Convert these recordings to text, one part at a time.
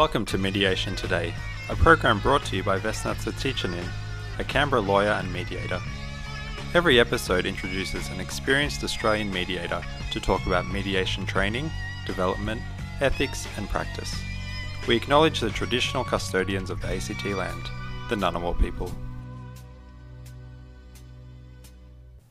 Welcome to Mediation Today, a program brought to you by Vesna Cvjeticanin, a Canberra lawyer and mediator. Every episode introduces an experienced Australian mediator to talk about mediation training, development, ethics, and practice. We acknowledge the traditional custodians of the ACT land, the Ngunnawal people.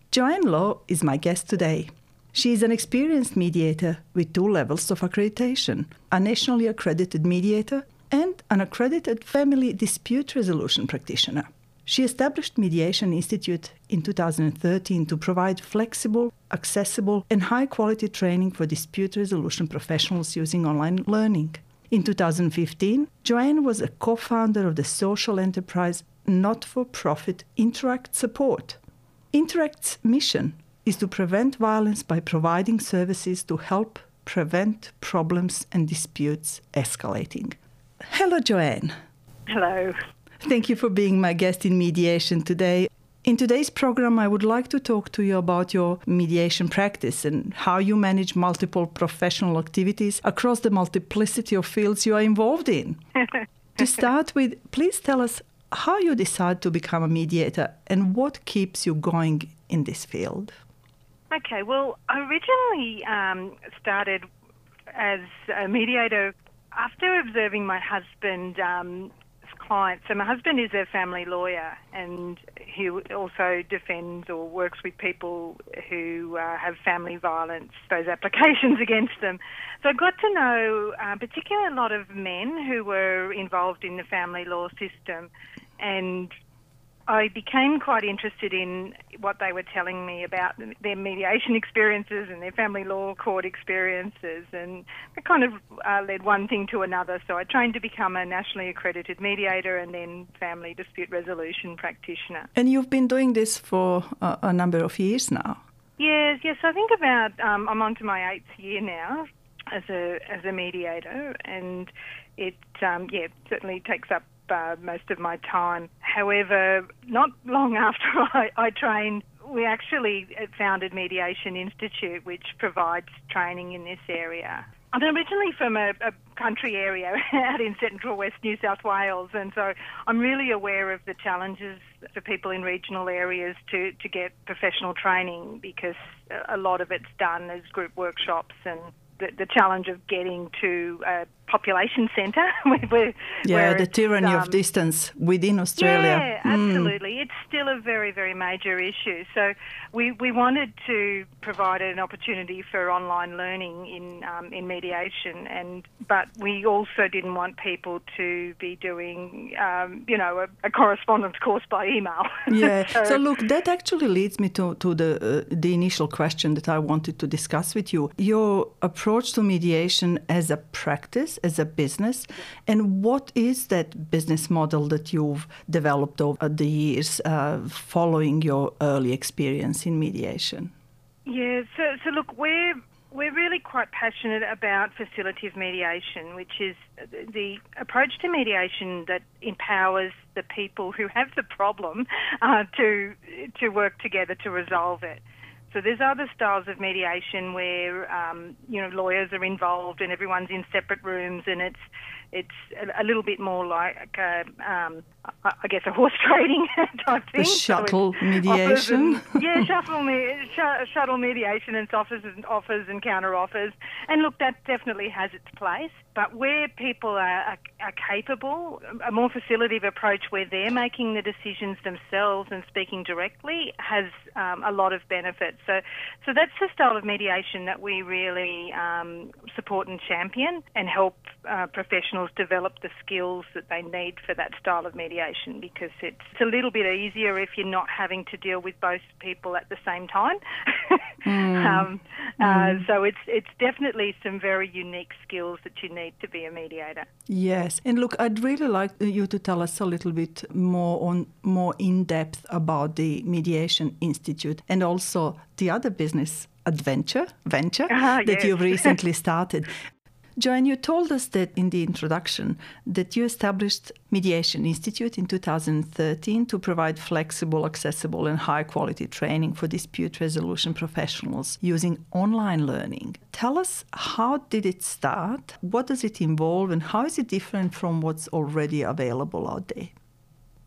Joanne Law is my guest today. She is an experienced mediator with two levels of accreditation a nationally accredited mediator and an accredited family dispute resolution practitioner. She established Mediation Institute in 2013 to provide flexible, accessible, and high quality training for dispute resolution professionals using online learning. In 2015, Joanne was a co founder of the social enterprise not for profit Interact Support. Interact's mission is to prevent violence by providing services to help prevent problems and disputes escalating. Hello, Joanne. Hello. Thank you for being my guest in mediation today. In today's program, I would like to talk to you about your mediation practice and how you manage multiple professional activities across the multiplicity of fields you are involved in. to start with, please tell us how you decide to become a mediator and what keeps you going in this field. Okay, well, I originally um, started as a mediator after observing my husband's um, clients. So my husband is a family lawyer, and he also defends or works with people who uh, have family violence, those applications against them. So I got to know, uh, particularly a lot of men who were involved in the family law system, and I became quite interested in what they were telling me about their mediation experiences and their family law court experiences, and it kind of uh, led one thing to another. So I trained to become a nationally accredited mediator and then family dispute resolution practitioner. And you've been doing this for a, a number of years now. Yes, yes. I think about um, I'm on to my eighth year now as a as a mediator, and it um, yeah certainly takes up uh, most of my time. However, not long after I, I trained, we actually founded Mediation Institute, which provides training in this area. I'm originally from a, a, country area out in central west New South Wales, and so I'm really aware of the challenges for people in regional areas to, to get professional training because a lot of it's done as group workshops and the, the challenge of getting to a population centre. where, yeah, where the tyranny um, of distance within Australia. Yeah, absolutely. Mm. It's still a very, very major issue. So we, we wanted to provide an opportunity for online learning in um, in mediation, and but we also didn't want people to be doing, um, you know, a, a, correspondence course by email. Yeah. so, so, look, that actually leads me to to the uh, the initial question that I wanted to discuss with you. Your approach to mediation as a practice as a business. And what is that business model that you've developed over the years uh, following your early experience in mediation? Yeah, so, so look, we're we're really quite passionate about facilitative mediation, which is the approach to mediation that empowers the people who have the problem uh, to to work together to resolve it. So there's other styles of mediation where um, you know lawyers are involved and everyone's in separate rooms and it's it's a, little bit more like a, um, I guess a horse trading type thing. The shuttle so mediation. And, yeah, shuttle, sh- shuttle mediation and offers and offers and counter offers. And look, that definitely has its place. But where people are, are, are capable, a more facilitative approach where they're making the decisions themselves and speaking directly has um, a lot of benefits. So, so that's the style of mediation that we really um, support and champion and help uh, professionals develop the skills that they need for that style of mediation because it's, it's a little bit easier if you're not having to deal with both people at the same time. mm. Um, uh, mm. so it's it's definitely some very unique skills that you need to be a mediator. Yes, and look, I'd really like you to tell us a little bit more on more in depth about the Mediation Institute and also the other business adventure venture uh, that yes. you've recently started. Joanne, you told us that in the introduction that you established Mediation Institute in 2013 to provide flexible, accessible, and high quality training for dispute resolution professionals using online learning. Tell us how did it start? What does it involve, and how is it different from what's already available out there?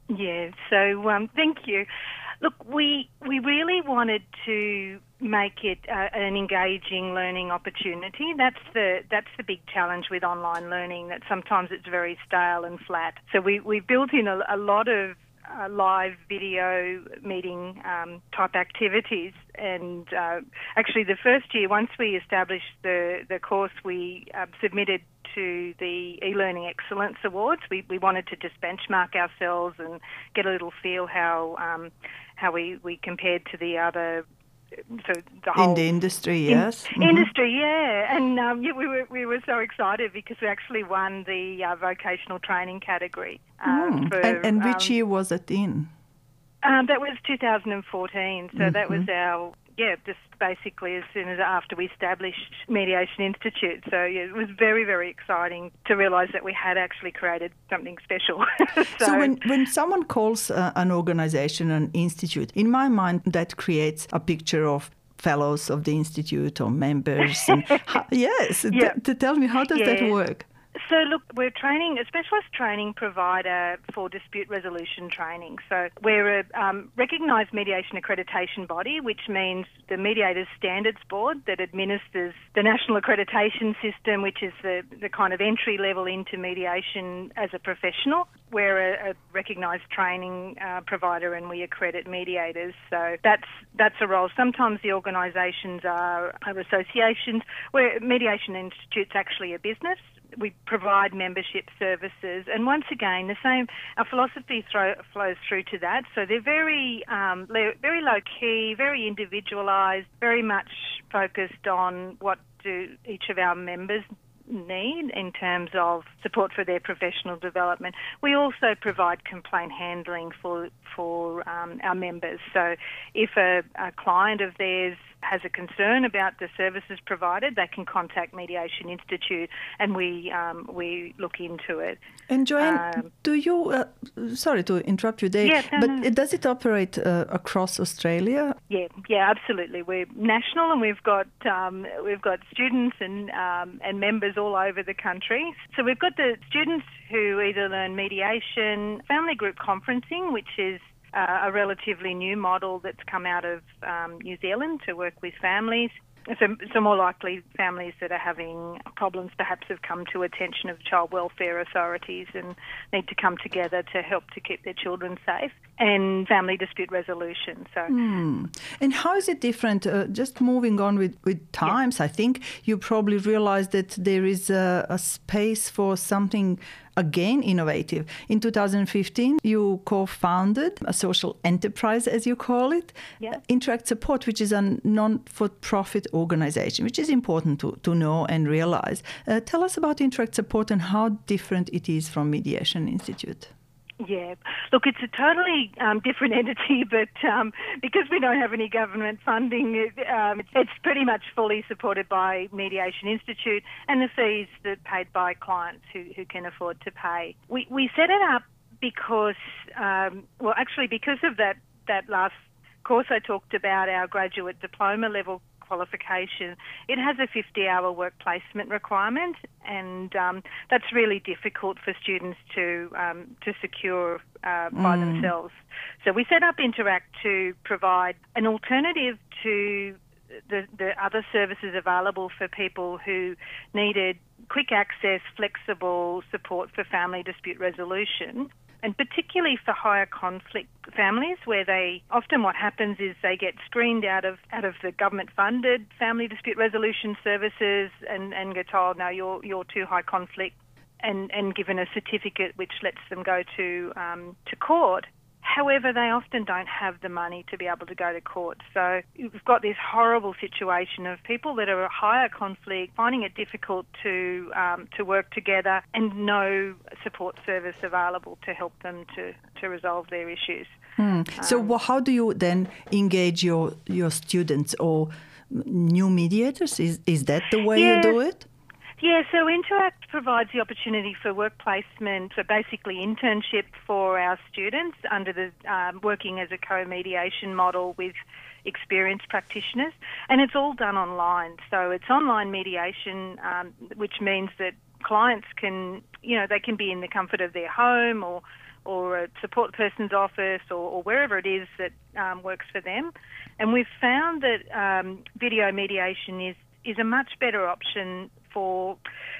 Yeah, so um, thank you. Look, we we really wanted to make it uh, an engaging learning opportunity. That's the that's the big challenge with online learning. That sometimes it's very stale and flat. So we we built in a, a lot of uh, live video meeting um, type activities. And uh, actually, the first year, once we established the, the course, we uh, submitted to the e-learning excellence awards. We, we wanted to just benchmark ourselves and get a little feel how um, how we, we compared to the other so the whole in the industry, yes, in, mm-hmm. industry, yeah, and um, yeah, we were we were so excited because we actually won the uh, vocational training category. Um, mm. for, and, and, which um, year was it in? Um, that was 2014. So mm-hmm. that was our yeah, just basically as soon as after we established Mediation Institute. So yeah, it was very, very exciting to realise that we had actually created something special. so, so, when, when someone calls uh, an organisation an institute, in my mind that creates a picture of fellows of the institute or members. And how, yes, yeah. t- to tell me how does yeah. that work? So, look, we're training a specialist training provider for dispute resolution training. So, we're a um, recognised mediation accreditation body, which means the Mediators Standards Board that administers the national accreditation system, which is the, the kind of entry level into mediation as a professional. We're a, a recognised training uh, provider and we accredit mediators. So, that's that's a role. Sometimes the organisations are, are associations where Mediation Institute's actually a business we provide membership services, and once again, the same. Our philosophy throw, flows through to that. So they're very, um, very low key, very individualised, very much focused on what do each of our members need in terms of support for their professional development. We also provide complaint handling for for um, our members. So if a, a client of theirs has a concern about the services provided, they can contact Mediation Institute, and we um, we look into it. And Joanne, um, do you? Uh, sorry to interrupt you there, yeah, no, but no. does it operate uh, across Australia? Yeah, yeah, absolutely. We're national, and we've got um, we've got students and um, and members all over the country. So we've got the students who either learn mediation, family group conferencing, which is uh, a relatively new model that's come out of um, New Zealand to work with families. So, so more likely families that are having problems perhaps have come to attention of child welfare authorities and need to come together to help to keep their children safe and family dispute resolution. So, mm. and how is it different? Uh, just moving on with, with times, yeah. I think you probably realize that there is a, a space for something again innovative. In 2015, you co founded a social enterprise, as you call it, yeah. Interact Support, which is a non for profit organization, which is important to, to know and realize. Uh, tell us about Interact Support and how different it is from Mediation Institute. Yeah, look, it's a totally um, different entity, but um, because we don't have any government funding, it, um, it's pretty much fully supported by Mediation Institute and the fees that paid by clients who, who can afford to pay. We, we set it up because, um, well, actually, because of that, that last course I talked about, our graduate diploma level qualification, it has a 50 hour work placement requirement, and um, that's really difficult for students to, um, to secure uh, by mm. themselves. So we set up Interact to provide an alternative to the, the other services available for people who needed quick access, flexible support for family dispute resolution and particularly for higher conflict families where they often what happens is they get screened out of out of the government funded family dispute resolution services and, and get told no you're you're too high conflict and, and given a certificate which lets them go to um, to court However, they often don't have the money to be able to go to court. So we've got this horrible situation of people that are higher conflict, finding it difficult to um, to work together, and no support service available to help them to, to resolve their issues. Hmm. So, um, well, how do you then engage your your students or new mediators? Is is that the way yeah, you do it? Yeah, so Interact provides the opportunity for work placement, so basically internship for our students under the um, working as a co-mediation model with experienced practitioners, and it's all done online. So it's online mediation, um, which means that clients can, you know, they can be in the comfort of their home or or a support person's office or, or wherever it is that um, works for them. And we've found that um, video mediation is is a much better option for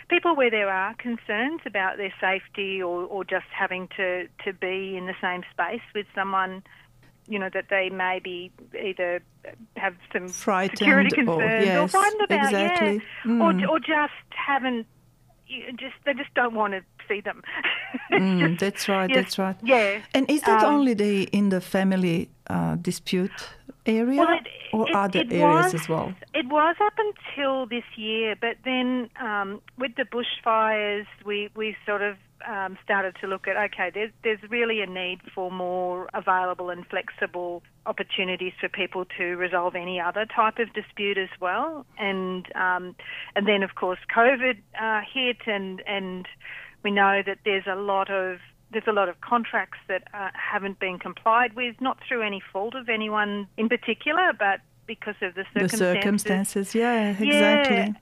people where there are concerns about their safety or, or just having to, to be in the same space with someone, you know, that they maybe either have some Frightened security concerns or, or, frightened about, exactly. yeah, Mm. or, or just haven't, just they just don't want to see them. Mm, Just- that's right. yes, That's right. Yeah. And is that Um, only the in the family uh, dispute area, Well, it- or it- other it areas was- as well? It was up until this year, but then um, with the bushfires, we, we sort of um, started to look at okay, there's, there's really a need for more available and flexible opportunities for people to resolve any other type of dispute as well. And um, and then of course COVID uh, hit, and and we know that there's a lot of there's a lot of contracts that uh, haven't been complied with, not through any fault of anyone in particular, but because of the circumstances. The circumstances. yeah, exactly. Yeah.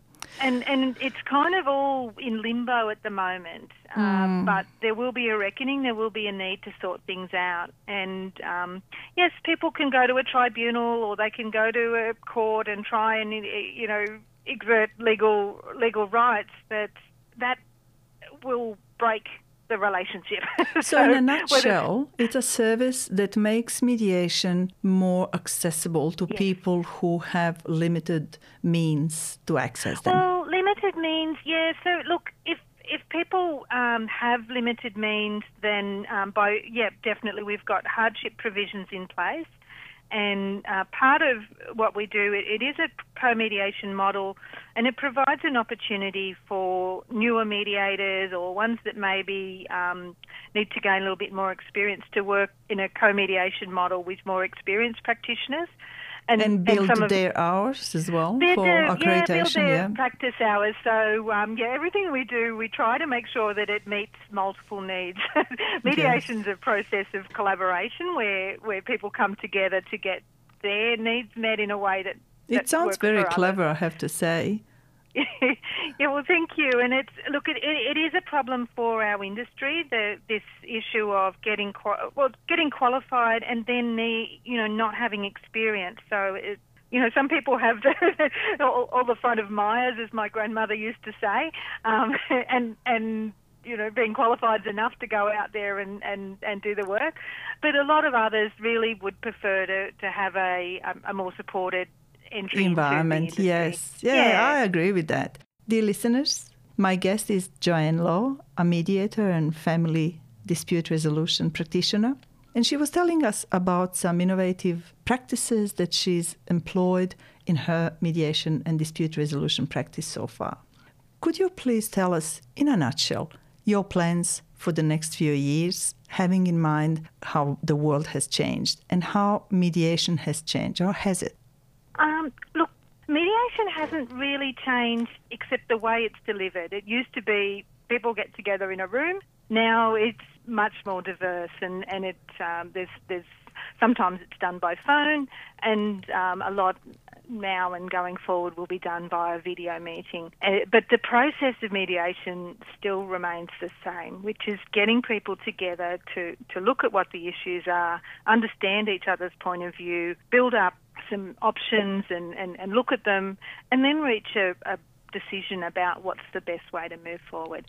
And and it's kind of all in limbo at the moment. Um, but there will be a reckoning. There will be a need to sort things out. And um, yes, people can go to a tribunal or they can go to a court and try and you know exert legal legal rights. But that will break the relationship. So, in a whether- nutshell, it's a service that makes mediation more accessible to Yes. people who have limited means to access them. Well, limited means, yeah. So look, if if people um, have limited means, then um, by yeah, definitely we've got hardship provisions in place. And uh, part of what we do, it, it is a co-mediation model, and it provides an opportunity for newer mediators or ones that maybe um, need to gain a little bit more experience to work in a co-mediation model with more experienced practitioners. And build some of- their hours as well Build for their- yeah, build their Yeah, practice hours. So um, yeah, everything we do, we try to make sure that it meets multiple needs. Mediation's a process of collaboration where where people come together to get their needs met in a way that. it sounds very for others. clever, I have to say. yeah, well, thank you. And it's look, it, it, is a problem for our industry. The this issue of getting well, getting qualified and then the you know not having experience. So it, you know, some people have the, all, all the front of Myers, as my grandmother used to say, um, and and you know, being qualified enough to go out there and, and, and do the work. But a lot of others really would prefer to, to have a, a more supported entry environment. Yes, yeah, Yeah. I agree with that. Dear listeners, my guest is Joanne Law, a mediator and family dispute resolution practitioner. And she was telling us about some innovative practices that she's employed in her mediation and dispute resolution practice so far. Could you please tell us, in a nutshell, your plans for the next few years, having in mind how the world has changed and how mediation has changed, or has it? Um, look, mediation hasn't really changed except the way it's delivered. It used to be people get together in a room. Now it's much more diverse, and and it um, there's there's sometimes it's done by phone, and um, a lot now and going forward will be done via video meeting. Uh, but the process of mediation still remains the same, which is getting people together to, to look at what the issues are, understand each other's point of view, build up some options and, and, and look at them, and then reach a, a decision about what's the best way to move forward.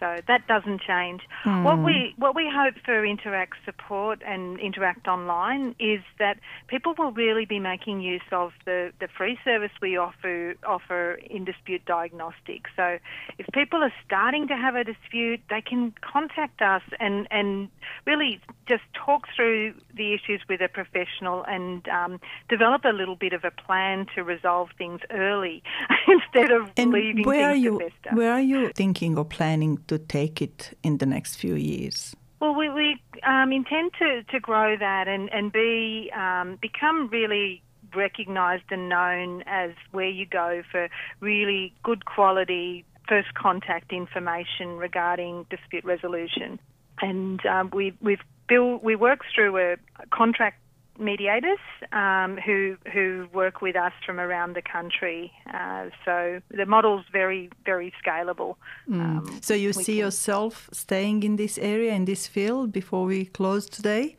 So that doesn't change. What we what we hope for Interact support and Interact Online is that people will really be making use of the, the free service we offer offer in dispute diagnostics. So if people are starting to have a dispute, they can contact us and, and really just talk through the issues with a professional and um, develop a little bit of a plan to resolve things early instead of And leaving where are you where are you thinking or planning to take it in the next few years? Well, we, we um, intend to, to grow that and, and be um, become really recognised and known as where you go for really good quality first contact information regarding dispute resolution. And um, we, we've built, we work through a contract mediators um, who who work with us from around the country. Uh, so the model's very very scalable. Mm. Um, so you see can... yourself staying in this area in this field before we close today?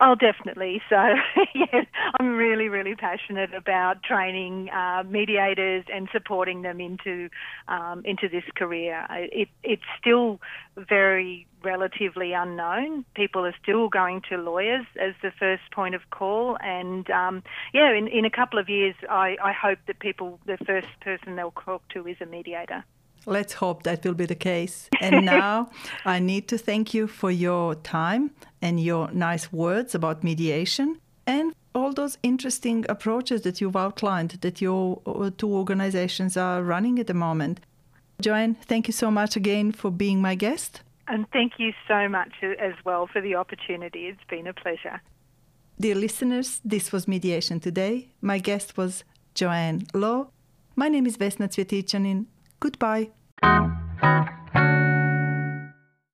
Oh, definitely. So, yeah, I'm really, really passionate about training uh, mediators and supporting them into um, into this career. It, it's still very relatively unknown. People are still going to lawyers as the first point of call, and um, yeah, in, in a couple of years, I, I hope that people, the first person they'll talk to is a mediator. Let's hope that will be the case. And now I need to thank you for your time and your nice words about mediation and all those interesting approaches that you've outlined that your uh, two organizations are running at the moment. Joanne, thank you so much again for being my guest. And thank you so much as well for the opportunity. It's been a pleasure. Dear listeners, this was Mediation Today. My guest was Joanne Law. My name is Vesna Cvjeticanin. Goodbye.